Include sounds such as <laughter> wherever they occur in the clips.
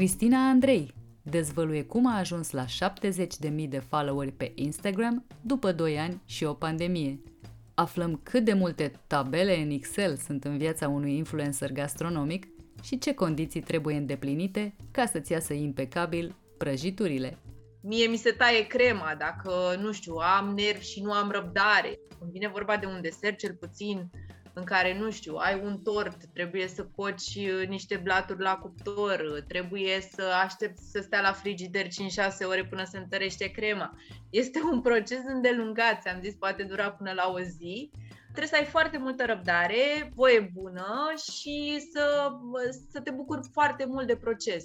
Cristina Andrei dezvăluie cum a ajuns la 70.000 de followeri pe Instagram după 2 ani și o pandemie. Aflăm cât de multe tabele în Excel sunt în viața unui influencer gastronomic și ce condiții trebuie îndeplinite ca să-ți iasă impecabil prăjiturile. Mie mi se taie crema dacă, nu știu, am nervi și nu am răbdare. Când vine vorba de un desert, cel puțin în care, nu știu, ai un tort, trebuie să coci uh, niște blaturi la cuptor, uh, trebuie să aștepți să stea la frigider 5-6 ore până se întărește crema. Este un proces îndelungat, am zis, poate dura până la o zi. Trebuie să ai foarte multă răbdare, voie bună și să, să te bucuri foarte mult de proces.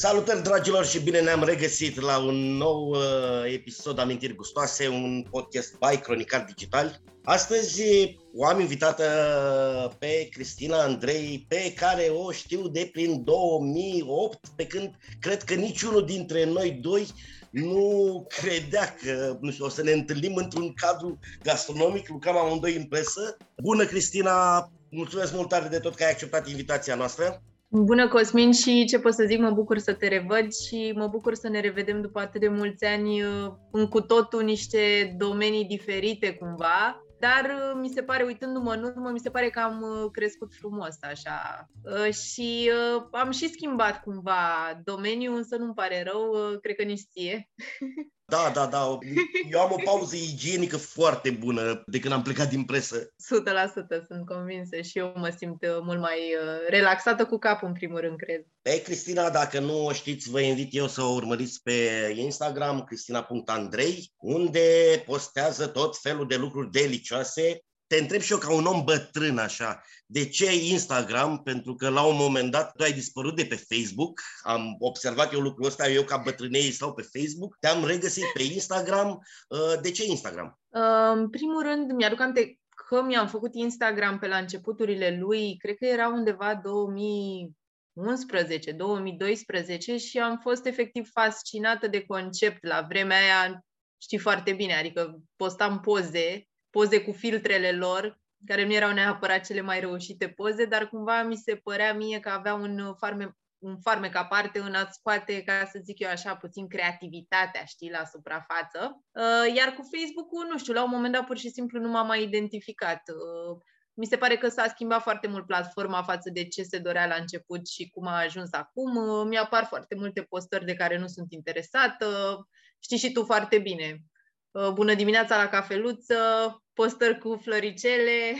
Salutări dragilor și bine ne-am regăsit la un nou uh, episod Amintiri Gustoase, un podcast by Cronicar Digital. Astăzi o am invitată pe Cristina Andrei, pe care o știu de prin 2008, pe când cred că niciunul dintre noi doi nu credea că nu știu, o să ne întâlnim într-un cadru gastronomic, lucram amândoi în presă. Bună, Cristina! Mulțumesc mult tare de tot că ai acceptat invitația noastră. Bună, Cosmin, și ce pot să zic, mă bucur să te revăd și mă bucur să ne revedem după atât de mulți ani în cu totul niște domenii diferite cumva dar uh, mi se pare, uitându-mă în urmă, mi se pare că am uh, crescut frumos așa. Uh, și am și schimbat cumva domeniul, însă nu-mi pare rău, cred că nici ție. <laughs> Da, da, da. Eu am o pauză igienică foarte bună de când am plecat din presă. 100% sunt convinsă și eu mă simt uh, mult mai uh, relaxată cu capul, în primul rând, cred. Pe Cristina, dacă nu o știți, vă invit eu să o urmăriți pe Instagram, cristina.andrei, unde postează tot felul de lucruri delicioase te întreb și eu ca un om bătrân așa, de ce Instagram? Pentru că la un moment dat tu ai dispărut de pe Facebook, am observat eu lucrul ăsta, eu ca bătrânei stau pe Facebook, te-am regăsit pe Instagram. Uh, de ce Instagram? Uh, în primul rând, mi-aduc aminte că mi-am făcut Instagram pe la începuturile lui, cred că era undeva 2011, 2012 și am fost efectiv fascinată de concept la vremea aia, știi foarte bine, adică postam poze poze cu filtrele lor, care nu erau neapărat cele mai reușite poze, dar cumva mi se părea mie că avea un farme, un farmec aparte în a scoate, ca să zic eu așa, puțin creativitatea, știi, la suprafață. Uh, iar cu Facebook-ul, nu știu, la un moment dat pur și simplu nu m-am mai identificat. Uh, mi se pare că s-a schimbat foarte mult platforma față de ce se dorea la început și cum a ajuns acum. Uh, mi-apar foarte multe postări de care nu sunt interesată. Știi și tu foarte bine. Uh, bună dimineața la cafeluță, postări cu floricele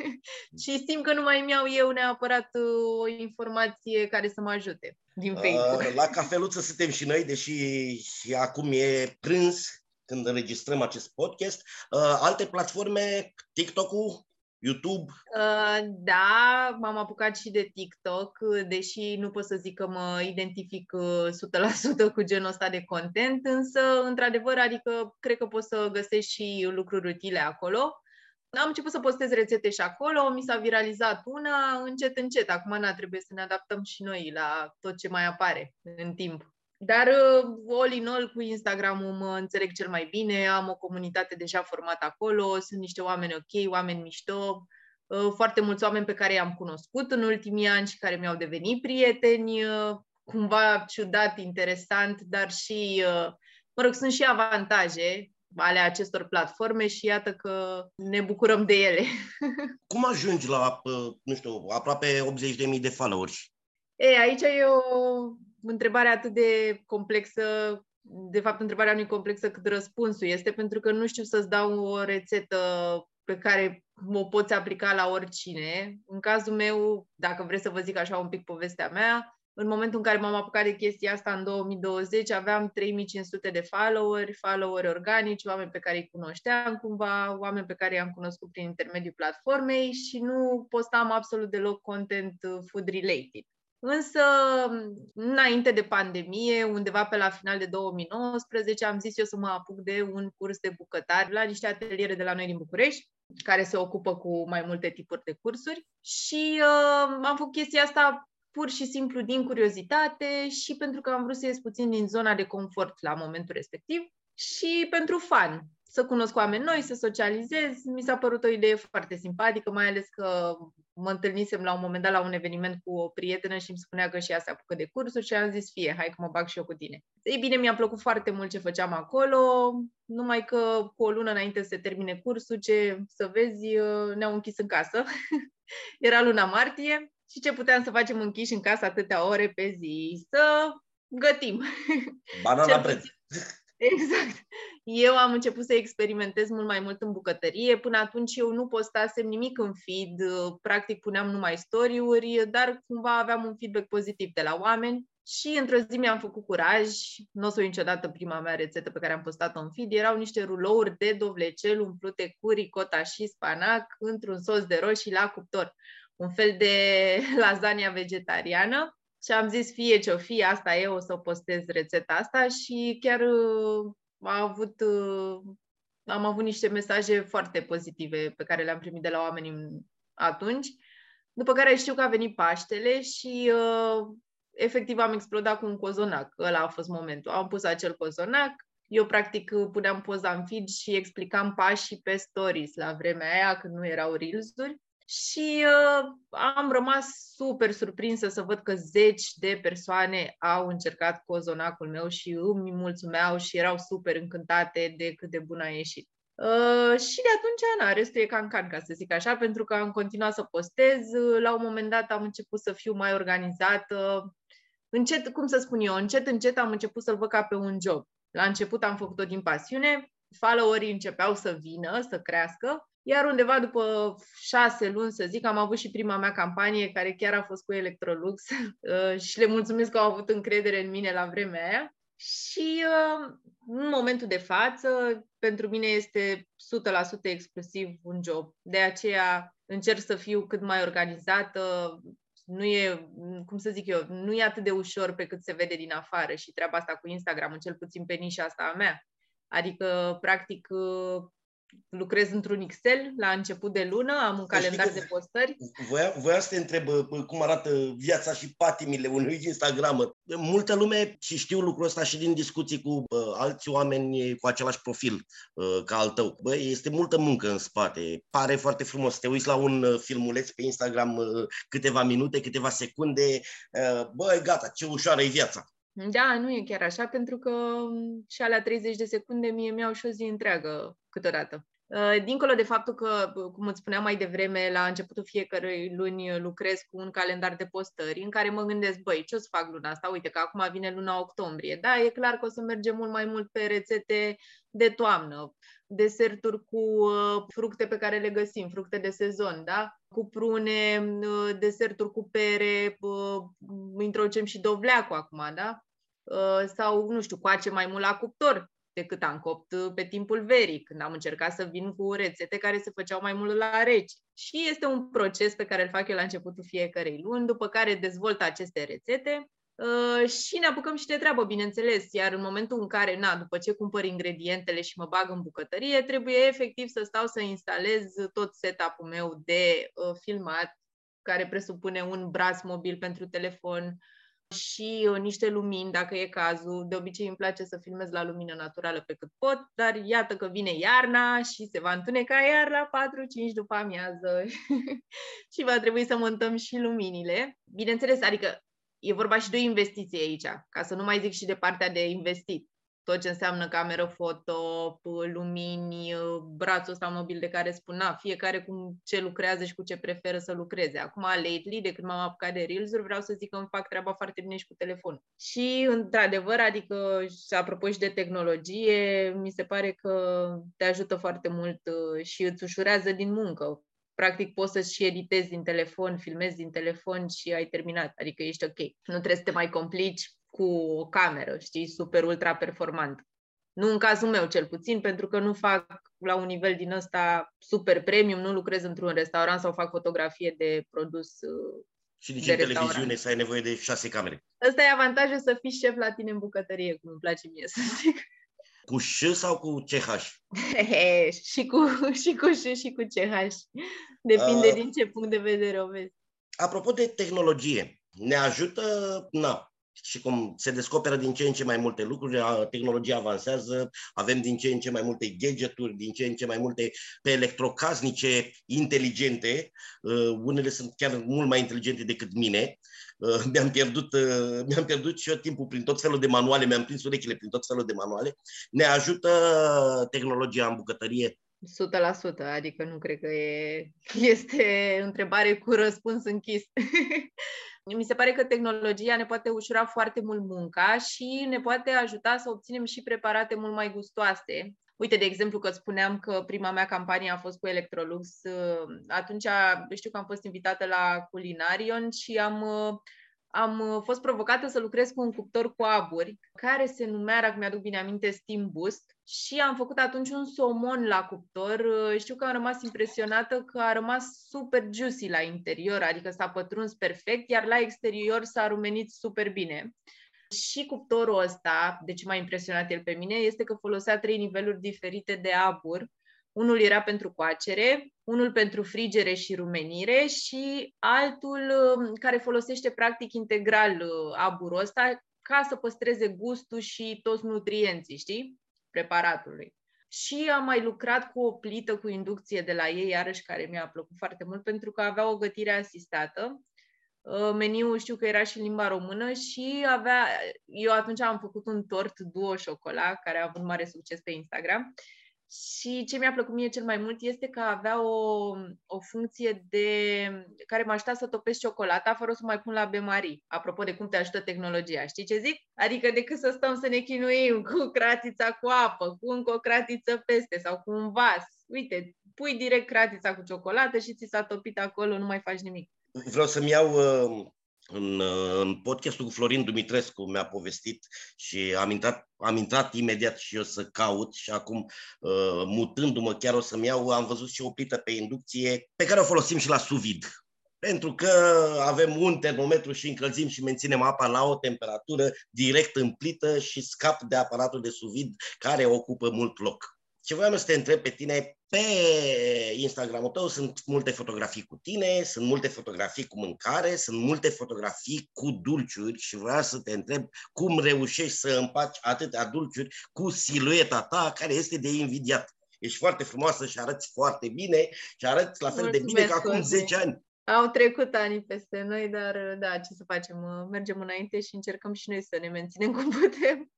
<laughs> și simt că nu mai mi-au eu neapărat uh, o informație care să mă ajute din uh, Facebook. La cafeluță suntem și noi, deși și acum e prânz când înregistrăm acest podcast. Alte platforme, TikTok-ul, YouTube? Uh, da, m-am apucat și de TikTok, deși nu pot să zic că mă identific 100% uh, cu genul ăsta de content, însă, într-adevăr, adică cred că poți să găsești și lucruri utile acolo. Am început să postez rețete și acolo, mi s-a viralizat una, încet, încet. Acum na, trebuie să ne adaptăm și noi la tot ce mai apare în timp. Dar uh, all in all cu Instagram-ul mă înțeleg cel mai bine, am o comunitate deja formată acolo, sunt niște oameni ok, oameni mișto, uh, foarte mulți oameni pe care i-am cunoscut în ultimii ani și care mi-au devenit prieteni, uh, cumva ciudat, interesant, dar și, mă rog, sunt și avantaje ale acestor platforme și iată că ne bucurăm de ele. <laughs> Cum ajungi la, nu știu, aproape 80.000 de followers? E, aici e o întrebare atât de complexă, de fapt întrebarea nu e complexă cât răspunsul este, pentru că nu știu să-ți dau o rețetă pe care o poți aplica la oricine. În cazul meu, dacă vreți să vă zic așa un pic povestea mea, în momentul în care m-am apucat de chestia asta în 2020, aveam 3500 de followeri, followeri organici, oameni pe care îi cunoșteam cumva, oameni pe care i-am cunoscut prin intermediul platformei și nu postam absolut deloc content food related. Însă, înainte de pandemie, undeva pe la final de 2019, am zis eu să mă apuc de un curs de bucătari la niște ateliere de la noi din București, care se ocupă cu mai multe tipuri de cursuri și uh, am făcut chestia asta pur și simplu din curiozitate și pentru că am vrut să ies puțin din zona de confort la momentul respectiv și pentru fan să cunosc oameni noi, să socializez. Mi s-a părut o idee foarte simpatică, mai ales că mă întâlnisem la un moment dat la un eveniment cu o prietenă și îmi spunea că și ea se apucă de cursuri și am zis, fie, hai că mă bag și eu cu tine. Ei bine, mi-a plăcut foarte mult ce făceam acolo, numai că cu o lună înainte să se termine cursul, ce să vezi, ne-au închis în casă. <laughs> Era luna martie și ce puteam să facem închiși în casă atâtea ore pe zi? Să gătim. Banana bread. Exact. Eu am început să experimentez mult mai mult în bucătărie. Până atunci eu nu postasem nimic în feed, practic puneam numai story-uri, dar cumva aveam un feedback pozitiv de la oameni. Și într-o zi mi-am făcut curaj, nu o să o niciodată prima mea rețetă pe care am postat-o în feed, erau niște rulouri de dovlecel umplute cu ricota și spanac într-un sos de roșii la cuptor. Un fel de <laughs> lasagna vegetariană și am zis fie ce-o fie, asta e, o să postez rețeta asta și chiar uh, a avut, uh, am avut niște mesaje foarte pozitive pe care le-am primit de la oameni atunci. După care știu că a venit Paștele și uh, efectiv am explodat cu un cozonac. Ăla a fost momentul. Am pus acel cozonac, eu practic puneam poza în feed și explicam pașii pe stories la vremea aia când nu erau reels-uri și uh, am rămas super surprinsă să văd că zeci de persoane au încercat cozonacul meu și îmi mulțumeau și erau super încântate de cât de bun a ieșit. Uh, și de atunci, na, restul e can can, ca să zic așa, pentru că am continuat să postez. La un moment dat am început să fiu mai organizată. Încet, cum să spun eu, încet, încet am început să-l văd ca pe un job. La început am făcut-o din pasiune, followerii începeau să vină, să crească iar undeva după șase luni, să zic, am avut și prima mea campanie, care chiar a fost cu Electrolux <laughs> uh, și le mulțumesc că au avut încredere în mine la vremea aia. Și uh, în momentul de față, pentru mine este 100% exclusiv un job. De aceea încerc să fiu cât mai organizată, nu e, cum să zic eu, nu e atât de ușor pe cât se vede din afară și treaba asta cu Instagram, cel puțin pe nișa asta a mea. Adică, practic, uh, lucrez într-un Excel la început de lună, am un calendar de postări. Voia, voia să te întreb cum arată viața și patimile unui Instagram. Multă lume, și știu lucrul ăsta și din discuții cu uh, alți oameni cu același profil uh, ca al tău. Bă, este multă muncă în spate. Pare foarte frumos să te uiți la un uh, filmuleț pe Instagram uh, câteva minute, câteva secunde. Uh, băi, gata, ce ușoară e viața. Da, nu e chiar așa, pentru că um, și alea 30 de secunde mie mi-au și o zi întreagă câteodată. Uh, dincolo de faptul că, cum îți spuneam mai devreme, la începutul fiecărei luni lucrez cu un calendar de postări în care mă gândesc, băi, ce o să fac luna asta? Uite că acum vine luna octombrie. Da, e clar că o să mergem mult mai mult pe rețete de toamnă, deserturi cu uh, fructe pe care le găsim, fructe de sezon, da? Cu prune, uh, deserturi cu pere, introducem și dovleacul acum, da? Sau, nu știu, coace mai mult la cuptor, decât am copt uh, pe timpul verii, când am încercat să vin cu rețete care se făceau mai mult la reci. Și este un proces pe care îl fac eu la începutul fiecarei luni, după care dezvolt aceste rețete uh, și ne apucăm și de treabă, bineînțeles. Iar în momentul în care, na, după ce cumpăr ingredientele și mă bag în bucătărie, trebuie efectiv să stau să instalez tot setup-ul meu de uh, filmat, care presupune un braț mobil pentru telefon, și uh, niște lumini, dacă e cazul. De obicei îmi place să filmez la lumină naturală pe cât pot, dar iată că vine iarna și se va întuneca iar la 4-5 după amiază <laughs> și va trebui să montăm și luminile. Bineînțeles, adică e vorba și de o investiție aici, ca să nu mai zic și de partea de investit tot ce înseamnă cameră foto, lumini, brațul ăsta mobil de care spunea, fiecare cum ce lucrează și cu ce preferă să lucreze. Acum, lately, de când m-am apucat de reels vreau să zic că îmi fac treaba foarte bine și cu telefon. Și, într-adevăr, adică, apropo și de tehnologie, mi se pare că te ajută foarte mult uh, și îți ușurează din muncă practic poți să și editezi din telefon, filmezi din telefon și ai terminat, adică ești ok. Nu trebuie să te mai complici cu o cameră, știi, super ultra performant. Nu în cazul meu, cel puțin, pentru că nu fac la un nivel din ăsta super premium, nu lucrez într-un restaurant sau fac fotografie de produs uh, și nici în televiziune să ai nevoie de șase camere. Ăsta e avantajul să fii șef la tine în bucătărie, cum îmi place mie să zic. Cu ș sau cu CH? <laughs> și cu și cu ș și cu CH. Depinde uh, din ce punct de vedere o vezi. Apropo de tehnologie, ne ajută, na, și cum se descoperă din ce în ce mai multe lucruri, tehnologia avansează, avem din ce în ce mai multe gadgeturi, din ce în ce mai multe pe electrocasnice inteligente, uh, unele sunt chiar mult mai inteligente decât mine, uh, mi-am pierdut, uh, mi-am pierdut și eu timpul prin tot felul de manuale, mi-am prins urechile prin tot felul de manuale. Ne ajută tehnologia în bucătărie 100%, adică nu cred că e, este întrebare cu răspuns închis. <laughs> Mi se pare că tehnologia ne poate ușura foarte mult munca și ne poate ajuta să obținem și preparate mult mai gustoase. Uite, de exemplu, că spuneam că prima mea campanie a fost cu Electrolux. Atunci știu că am fost invitată la Culinarion și am am fost provocată să lucrez cu un cuptor cu aburi, care se numea, dacă mi-aduc bine aminte, Steam Boost și am făcut atunci un somon la cuptor. Știu că am rămas impresionată că a rămas super juicy la interior, adică s-a pătruns perfect, iar la exterior s-a rumenit super bine. Și cuptorul ăsta, de ce m-a impresionat el pe mine, este că folosea trei niveluri diferite de abur. Unul era pentru coacere, unul pentru frigere și rumenire și altul um, care folosește practic integral uh, aburul ăsta ca să păstreze gustul și toți nutrienții, știi? preparatului. Și am mai lucrat cu o plită cu inducție de la ei, iarăși care mi-a plăcut foarte mult, pentru că avea o gătire asistată. Uh, meniul știu că era și în limba română și avea, eu atunci am făcut un tort duo chocolat, care a avut mare succes pe Instagram și ce mi-a plăcut mie cel mai mult este că avea o, o funcție de care m-a ajutat să topesc ciocolata fără să mai pun la bemari. Apropo de cum te ajută tehnologia, știi ce zic? Adică decât să stăm să ne chinuim cu cratița cu apă, cu încă o cratiță peste sau cu un vas. Uite, pui direct cratița cu ciocolată și ți s-a topit acolo, nu mai faci nimic. Vreau să-mi iau uh, în, uh, în podcastul cu Florin Dumitrescu mi-a povestit și am intrat, am intrat imediat și eu să caut și acum uh, mutându-mă chiar o să-mi iau, am văzut și o plită pe inducție pe care o folosim și la suvid. Pentru că avem un termometru și încălzim și menținem apa la o temperatură direct în plită și scap de aparatul de suvid care ocupă mult loc. Ce voiam să te întreb pe tine, pe Instagramul tău sunt multe fotografii cu tine, sunt multe fotografii cu mâncare, sunt multe fotografii cu dulciuri și vreau să te întreb cum reușești să împaci atâtea dulciuri cu silueta ta care este de invidiat. Ești foarte frumoasă și arăți foarte bine și arăți la fel Mulțumesc, de bine ca acum 10 ani. Au trecut ani peste noi, dar da, ce să facem? Mergem înainte și încercăm și noi să ne menținem cum putem.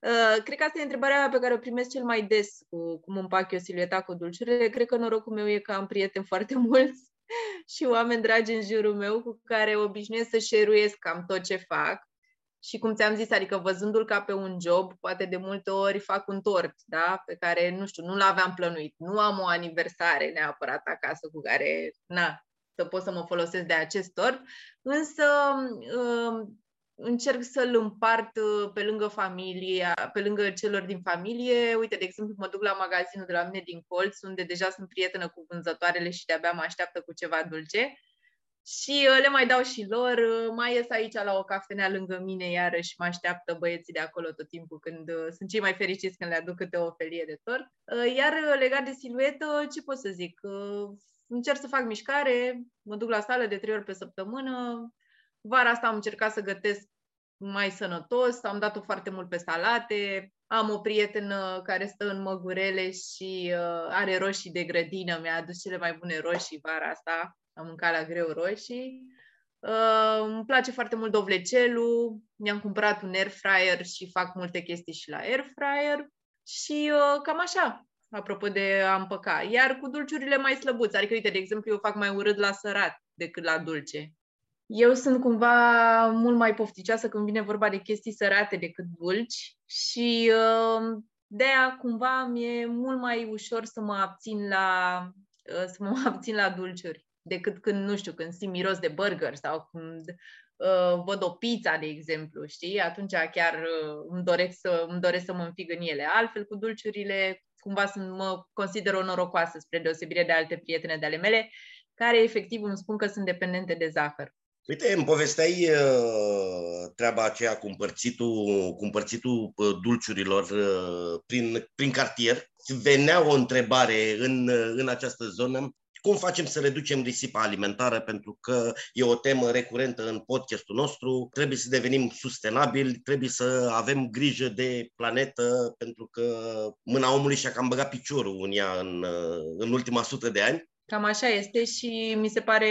Uh, cred că asta e întrebarea pe care o primesc cel mai des cu cum împac eu silueta cu dulciurile. Cred că norocul meu e că am prieteni foarte <laughs> mulți și oameni dragi în jurul meu cu care obișnuiesc să șeruiesc cam tot ce fac. Și cum ți-am zis, adică văzându-l ca pe un job, poate de multe ori fac un tort, da? Pe care, nu știu, nu l-aveam plănuit. Nu am o aniversare neapărat acasă cu care, na, să pot să mă folosesc de acest tort, însă uh, încerc să-l împart uh, pe lângă familie, pe lângă celor din familie. Uite, de exemplu, mă duc la magazinul de la mine din colț, unde deja sunt prietenă cu vânzătoarele și de-abia mă așteaptă cu ceva dulce. Și uh, le mai dau și lor. Uh, mai ies aici la o cafenea lângă mine, iarăși mă așteaptă băieții de acolo tot timpul când sunt cei mai fericiți când le aduc câte o felie de tort. Iar legat de siluetă, ce pot să zic? Încerc să fac mișcare, mă duc la sală de trei ori pe săptămână, Vara asta am încercat să gătesc mai sănătos, am dat-o foarte mult pe salate, am o prietenă care stă în Măgurele și uh, are roșii de grădină, mi-a adus cele mai bune roșii vara asta, am mâncat la greu roșii. Uh, îmi place foarte mult dovlecelul, mi-am cumpărat un air fryer și fac multe chestii și la air fryer și uh, cam așa, apropo de a împăca. Iar cu dulciurile mai slăbuți, adică, uite, de exemplu, eu fac mai urât la sărat decât la dulce. Eu sunt cumva mult mai pofticioasă când vine vorba de chestii sărate decât dulci și uh, de aia cumva mi-e mult mai ușor să mă abțin la, uh, să mă <laughs> abțin la dulciuri decât când, nu știu, când simt miros de burger sau când uh, văd o pizza, de exemplu, știi? Atunci chiar uh, îmi, doresc să, îmi doresc să mă înfig în ele. Altfel, cu dulciurile, cumva sunt, mă consider o norocoasă spre deosebire de alte prietene de ale mele, care efectiv îmi spun că sunt dependente de zahăr. Uite, îmi povesteai uh, treaba aceea cu împărțitul, cu împărțitul uh, dulciurilor uh, prin, prin cartier. Venea o întrebare în, uh, în această zonă. Cum facem să reducem risipa alimentară? Pentru că e o temă recurentă în podcastul nostru. Trebuie să devenim sustenabili, trebuie să avem grijă de planetă, pentru că mâna omului și-a cam băgat piciorul în ea în, uh, în ultima sută de ani. Cam așa este și mi se pare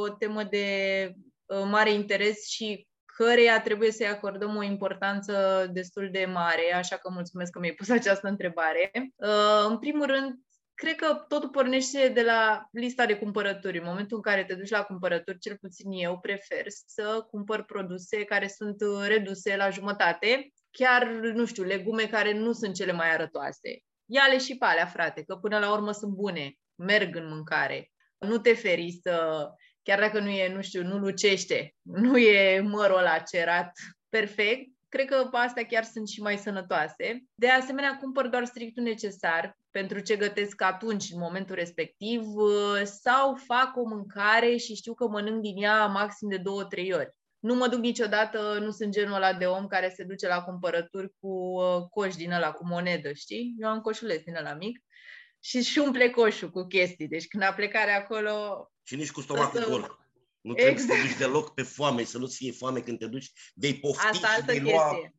o temă de uh, mare interes și căreia trebuie să-i acordăm o importanță destul de mare, așa că mulțumesc că mi-ai pus această întrebare. Uh, în primul rând, cred că totul pornește de la lista de cumpărături. În momentul în care te duci la cumpărături, cel puțin eu prefer să cumpăr produse care sunt reduse la jumătate, chiar, nu știu, legume care nu sunt cele mai arătoase. Ia-le și pe alea, frate, că până la urmă sunt bune, merg în mâncare. Nu te feri să, chiar dacă nu e, nu știu, nu lucește, nu e mărul ăla cerat perfect, cred că astea chiar sunt și mai sănătoase. De asemenea, cumpăr doar strictul necesar pentru ce gătesc atunci, în momentul respectiv, sau fac o mâncare și știu că mănânc din ea maxim de două, trei ori. Nu mă duc niciodată, nu sunt genul ăla de om care se duce la cumpărături cu uh, coș din ăla, cu monedă, știi? Eu am coșuleț din ăla mic și și umple coșul cu chestii. Deci când a plecare acolo... Și nici cu stomacul să... gol. Nu trebuie exact. să te duci deloc pe foame, să nu-ți fie foame când te duci, vei pofti Asta altă și chestie. lua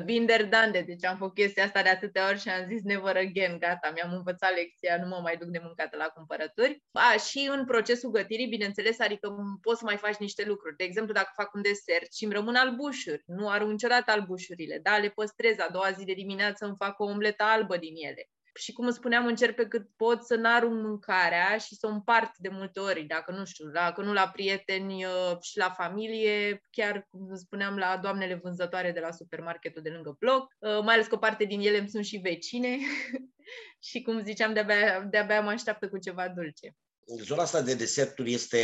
100%. Binder dande. Deci am făcut chestia asta de atâtea ori și am zis never again. Gata, mi-am învățat lecția, nu mă mai duc de mâncată la cumpărături. A, și în procesul gătirii, bineînțeles, adică poți să mai faci niște lucruri. De exemplu, dacă fac un desert și îmi rămân albușuri, nu arunc niciodată albușurile, da, le păstrez. A doua zi de dimineață îmi fac o omletă albă din ele și cum spuneam, încerc pe cât pot să n-arunc mâncarea și să o împart de multe ori, dacă nu știu, dacă nu la prieteni uh, și la familie, chiar cum spuneam la doamnele vânzătoare de la supermarketul de lângă bloc, uh, mai ales că o parte din ele îmi sunt și vecine <laughs> și cum ziceam, de-abia, de-abia mă așteaptă cu ceva dulce. Zona asta de deserturi este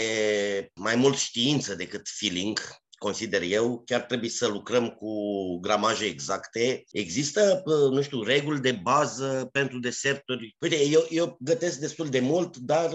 mai mult știință decât feeling consider eu, chiar trebuie să lucrăm cu gramaje exacte. Există, nu știu, reguli de bază pentru deserturi. Uite, eu, eu gătesc destul de mult, dar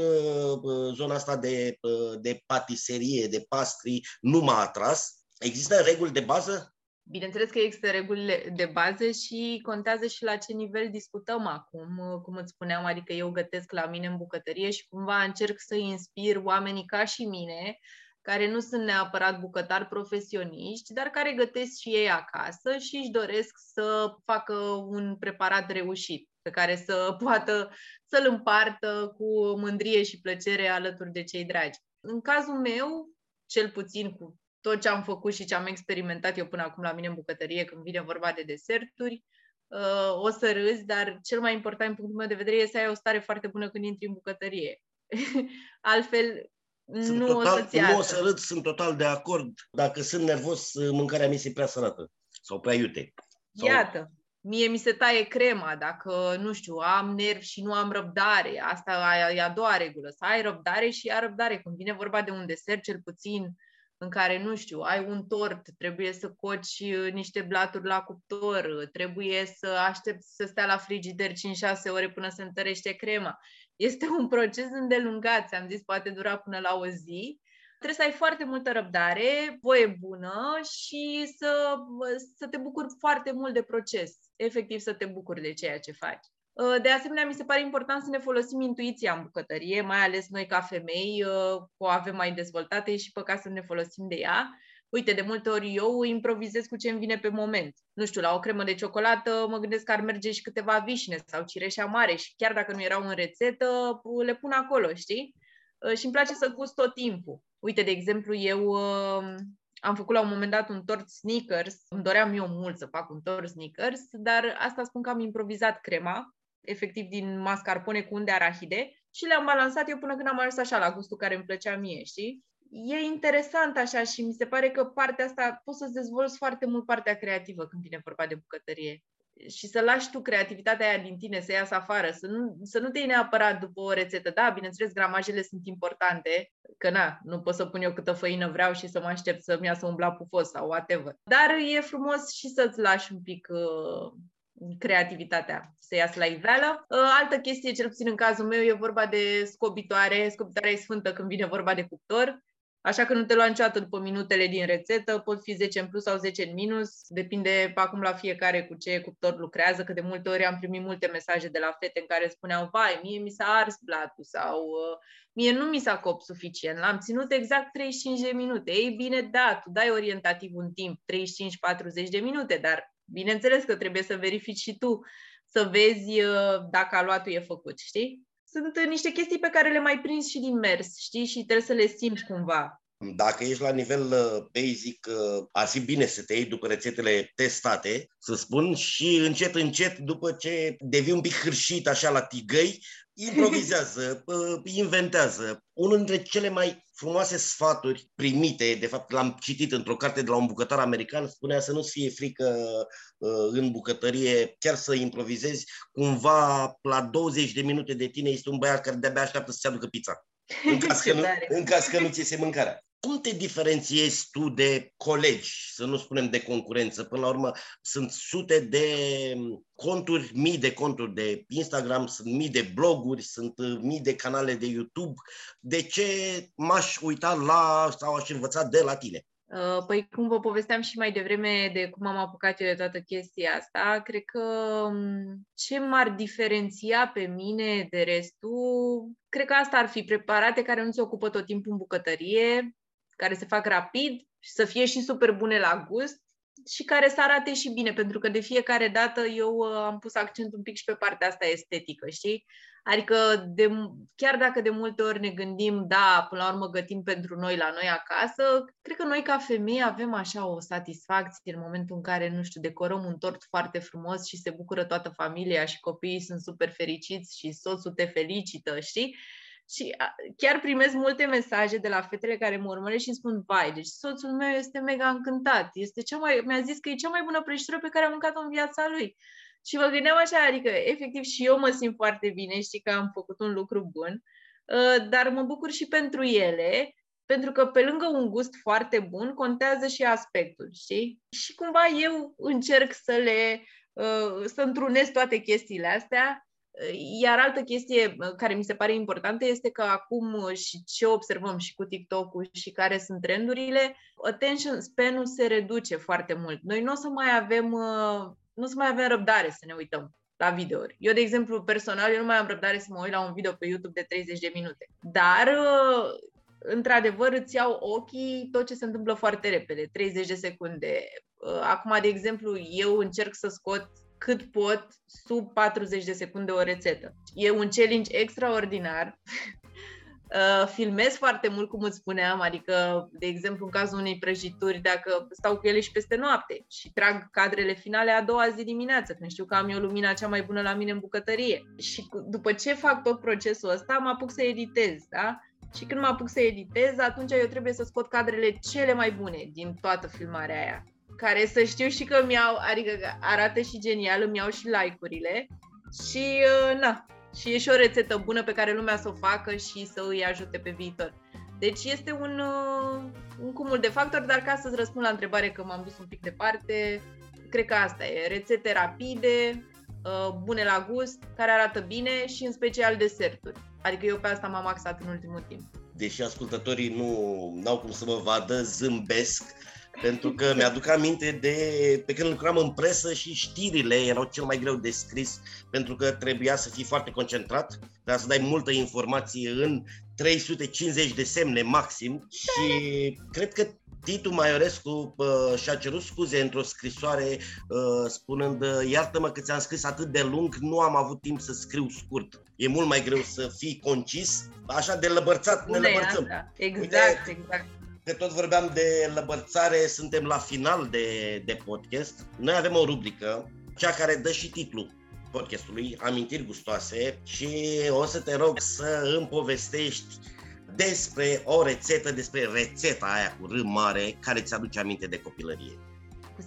zona asta de, de patiserie, de pastri, nu m-a atras. Există reguli de bază? Bineînțeles că există regulile de bază și contează și la ce nivel discutăm acum, cum îți spuneam, adică eu gătesc la mine în bucătărie și cumva încerc să inspir oamenii ca și mine care nu sunt neapărat bucătari profesioniști, dar care gătesc și ei acasă și își doresc să facă un preparat reușit, pe care să <laughs> poată să-l împartă cu mândrie și plăcere alături de cei dragi. În cazul meu, cel puțin cu tot ce am făcut și ce am experimentat eu până acum la mine în bucătărie, când vine vorba de deserturi, uh, o să râzi, dar cel mai important din punctul meu de vedere este să ai o stare foarte bună când intri în bucătărie. <laughs> Altfel, sunt nu total, o să-ți Nu o să râd, sunt total de acord. Dacă sunt nervos, mâncarea mi se prea sărată sau prea iute. Sau... Iată, mie mi se taie crema dacă, nu știu, am nervi și nu am răbdare. Asta e a doua regulă, să ai răbdare și ai răbdare. Când vine vorba de un desert, cel puțin în care, nu știu, ai un tort, trebuie să coci uh, niște blaturi la cuptor, trebuie să aștepți să stea la frigider 5-6 ore până se întărește crema. Este un proces îndelungat, ți-am zis, poate dura până la o zi. Trebuie să ai foarte multă răbdare, voie bună și să, să te bucuri foarte mult de proces. Efectiv să te bucuri de ceea ce faci. Uh, de asemenea, mi se pare important să ne folosim intuiția în bucătărie, mai ales noi ca femei, uh, o avem mai dezvoltate și păcat să ne folosim de ea. Uite, de multe ori eu improvizez cu ce îmi vine pe moment. Nu știu, la o cremă de ciocolată mă gândesc că ar merge și câteva vișine sau cireșea mare și chiar dacă nu erau în rețetă, le pun acolo, știi? Uh, și îmi place să gust tot timpul. Uite, de exemplu, eu am făcut la un moment dat un tort sneakers, îmi doream eu mult să fac un tort sneakers, dar asta spun că am improvizat crema efectiv din mascarpone cu unde arahide și le-am balansat eu până când am ajuns așa la gustul care îmi plăcea mie, știi? E interesant așa și mi se pare că partea asta, poți să-ți dezvolți foarte mult partea creativă când vine vorba de bucătărie și să lași tu creativitatea aia din tine să iasă afară, să nu, să nu te iei neapărat după o rețetă. Da, bineînțeles, gramajele sunt importante, că na, nu pot să pun eu câtă făină vreau și să mă aștept să-mi iasă un blat pufos sau whatever. Dar e frumos și să-ți lași un pic uh, creativitatea să iasă la iveală. Ă, altă chestie, cel puțin în cazul meu, e vorba de scobitoare. Scobitoarea e sfântă când vine vorba de cuptor. Așa că nu te lua niciodată după minutele din rețetă, pot fi 10 în plus sau 10 în minus, depinde acum la fiecare cu ce cuptor lucrează, că de multe ori am primit multe mesaje de la fete în care spuneau, vai, mie mi s-a ars blatul sau ă, mie nu mi s-a cop suficient, l-am ținut exact 35 de minute. Ei bine, da, tu dai orientativ un timp, 35-40 de minute, dar Bineînțeles că trebuie să verifici și tu, să vezi uh, dacă aluatul e făcut, știi? Sunt uh, niște chestii pe care le mai prinzi și din mers, știi? Și trebuie să le simți cumva. Dacă ești la nivel uh, basic, ar fi bine să te iei după rețetele testate, să spun, și încet, încet, după ce devii un pic hârșit așa la tigăi, <laughs> improvizează, inventează. Unul dintre cele mai frumoase sfaturi primite, de fapt l-am citit într-o carte de la un bucătar american, spunea să nu-ți fie frică uh, în bucătărie, chiar să improvizezi, cumva la 20 de minute de tine este un băiat care de-abia așteaptă să-ți aducă pizza. În caz, <laughs> că nu, în caz că nu ți iese mâncarea cum te diferențiezi tu de colegi, să nu spunem de concurență? Până la urmă, sunt sute de conturi, mii de conturi de Instagram, sunt mii de bloguri, sunt uh, mii de canale de YouTube. De ce m-aș uita la sau aș învăța de la tine? Uh, păi cum vă povesteam și mai devreme de cum am apucat eu de toată chestia asta, cred că um, ce m-ar diferenția pe mine de restul, cred că asta ar fi preparate care nu se ocupă tot timpul în bucătărie, care se fac rapid și să fie și super bune la gust și care să arate și bine, pentru că de fiecare dată eu uh, am pus accent un pic și pe partea asta estetică, știi? Adică de, chiar dacă de multe ori ne gândim, da, până la urmă gătim pentru noi la noi acasă, cred că noi ca femei avem așa o satisfacție în momentul în care, nu știu, decorăm un tort foarte frumos și se bucură toată familia și copiii sunt super fericiți și soțul te felicită, știi? Și chiar primesc multe mesaje de la fetele care mă urmăresc și îmi spun, vai, deci soțul meu este mega încântat, este cea mai, mi-a zis că e cea mai bună prăjitură pe care am mâncat-o în viața lui. Și mă gândeam așa, adică efectiv și eu mă simt foarte bine, știi că am făcut un lucru bun, ă, dar mă bucur și pentru ele, pentru că pe lângă un gust foarte bun, contează și aspectul, știi? Și cumva eu încerc să le, ă, să întrunesc toate chestiile astea iar altă chestie care mi se pare importantă este că acum și ce observăm și cu TikTok-ul și care sunt trendurile, attention span-ul se reduce foarte mult. Noi nu o să mai avem, nu o să mai avem răbdare să ne uităm la videouri. Eu, de exemplu, personal, eu nu mai am răbdare să mă uit la un video pe YouTube de 30 de minute. Dar, într-adevăr, îți iau ochii tot ce se întâmplă foarte repede, 30 de secunde. Acum, de exemplu, eu încerc să scot cât pot sub 40 de secunde o rețetă. E un challenge extraordinar. <laughs> Uh, filmez foarte mult, cum îți spuneam, adică, de exemplu, în cazul unei prăjituri, dacă stau cu ele și peste noapte și trag cadrele finale a doua zi dimineață, când știu că am eu lumina cea mai bună la mine în bucătărie. Și după ce fac tot procesul ăsta, mă apuc să editez, da? Și când mă apuc să editez, atunci eu trebuie să scot cadrele cele mai bune din toată filmarea aia care să știu și că mi-au, adică arată și genial, îmi iau și like-urile și uh, na, și e și o rețetă bună pe care lumea să o facă și să îi ajute pe viitor. Deci este un, uh, un cumul de factori, dar ca să-ți răspund la întrebare că m-am dus un pic departe, cred că asta e, rețete rapide, uh, bune la gust, care arată bine și în special deserturi. Adică eu pe asta m-am axat în ultimul timp. Deși ascultătorii nu au cum să mă vadă, zâmbesc Pentru că mi-aduc aminte de pe când lucram în presă și știrile erau cel mai greu de scris pentru că trebuia să fii foarte concentrat, trebuia să dai multă informație în 350 de semne maxim și cred că Titu Maiorescu uh, și-a cerut scuze într-o scrisoare uh, spunând iartă-mă că ți-am scris atât de lung, nu am avut timp să scriu scurt. E mult mai greu să fii concis, așa de lăbărțat ne lăbărțăm. Exact, Uite, exact că tot vorbeam de lăbărțare, suntem la final de, de podcast. Noi avem o rubrică, cea care dă și titlul podcastului, Amintiri gustoase și o să te rog să îmi povestești despre o rețetă, despre rețeta aia cu râm mare care ți aduce aminte de copilărie cu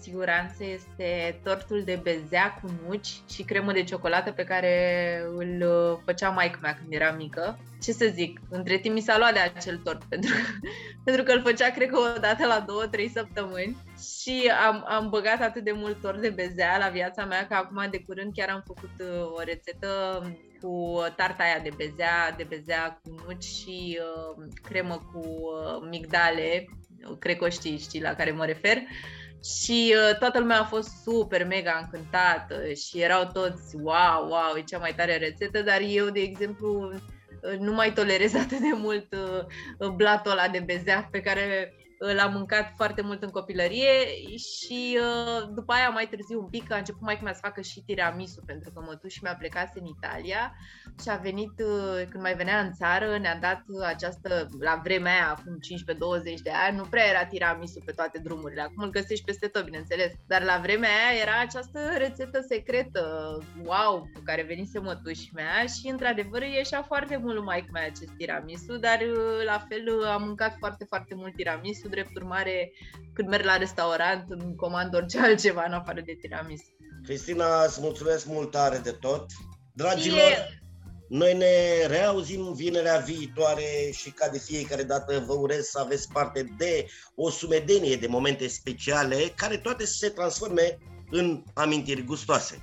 siguranță este tortul de bezea cu nuci și cremă de ciocolată pe care îl uh, făcea maica mea când era mică. Ce să zic, între timp mi s-a luat de acel tort <laughs> pentru că, pentru că îl făcea cred că o dată la două, trei săptămâni și am, am băgat atât de mult tort de bezea la viața mea că acum de curând chiar am făcut uh, o rețetă cu tarta aia de bezea, de bezea cu nuci și uh, cremă cu uh, migdale, cred că știi, știi la care mă refer. Uh, și uh, toată lumea a fost super, mega încântată și erau toți, wow, wow, e cea mai tare rețetă, dar eu, de exemplu, uh, nu mai tolerez <laughs> atât de mult uh, blatul ăla de bezea pe care l-am mâncat foarte mult în copilărie și uh, după aia mai târziu un pic a început mai mea să facă și tiramisu pentru că mătuși mi-a plecat în Italia și a venit, uh, când mai venea în țară, ne-a dat această, la vremea aia, acum 15-20 de ani, nu prea era tiramisu pe toate drumurile, acum îl găsești peste tot, bineînțeles, dar la vremea aia era această rețetă secretă, wow, cu care venise mătuși mea și într-adevăr ieșea foarte mult mai mea acest tiramisu, dar uh, la fel am mâncat foarte, foarte mult tiramisu tiramisu, drept urmare, când merg la restaurant, îmi comand orice altceva în afară de tiramisu. Cristina, îți mulțumesc mult tare de tot. Dragilor, e... noi ne reauzim vinerea viitoare și ca de fiecare dată vă urez să aveți parte de o sumedenie de momente speciale care toate să se transforme în amintiri gustoase.